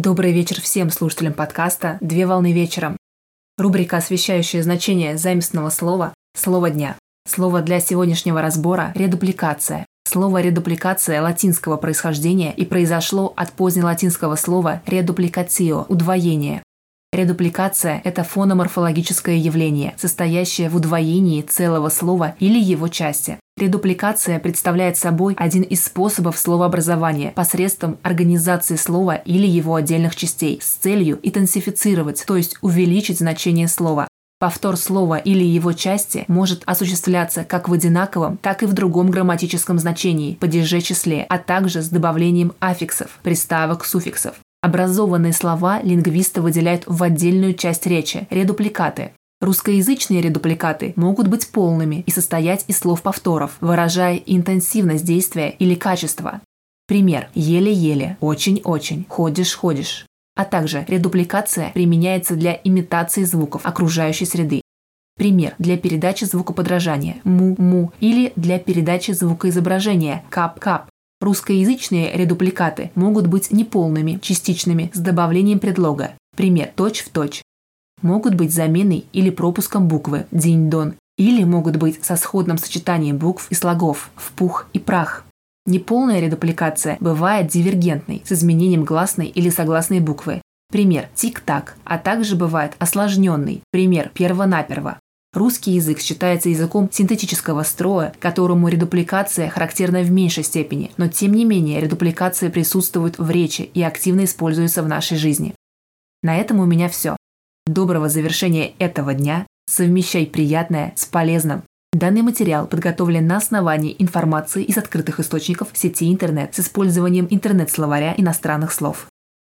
Добрый вечер всем слушателям подкаста «Две волны вечером». Рубрика, освещающая значение заместного слова «Слово дня». Слово для сегодняшнего разбора – редупликация. Слово «редупликация» латинского происхождения и произошло от позднелатинского слова «редупликацио» – удвоение. Редупликация – это фономорфологическое явление, состоящее в удвоении целого слова или его части. Редупликация представляет собой один из способов словообразования посредством организации слова или его отдельных частей с целью интенсифицировать, то есть увеличить значение слова. Повтор слова или его части может осуществляться как в одинаковом, так и в другом грамматическом значении, падеже числе, а также с добавлением аффиксов, приставок, суффиксов. Образованные слова лингвисты выделяют в отдельную часть речи – редупликаты. Русскоязычные редупликаты могут быть полными и состоять из слов-повторов, выражая интенсивность действия или качество. Пример – еле-еле, очень-очень, ходишь-ходишь. А также редупликация применяется для имитации звуков окружающей среды. Пример – для передачи звукоподражания – му-му или для передачи звукоизображения – кап-кап. Русскоязычные редупликаты могут быть неполными, частичными, с добавлением предлога. Пример точь-в-точь. Могут быть заменой или пропуском буквы динь-дон, или могут быть со сходным сочетанием букв и слогов в пух и прах. Неполная редупликация бывает дивергентной, с изменением гласной или согласной буквы. Пример – тик-так, а также бывает осложненный. Пример – перво-наперво. Русский язык считается языком синтетического строя, которому редупликация характерна в меньшей степени, но тем не менее редупликация присутствует в речи и активно используется в нашей жизни. На этом у меня все. Доброго завершения этого дня. Совмещай приятное с полезным. Данный материал подготовлен на основании информации из открытых источников сети интернет с использованием интернет-словаря иностранных слов.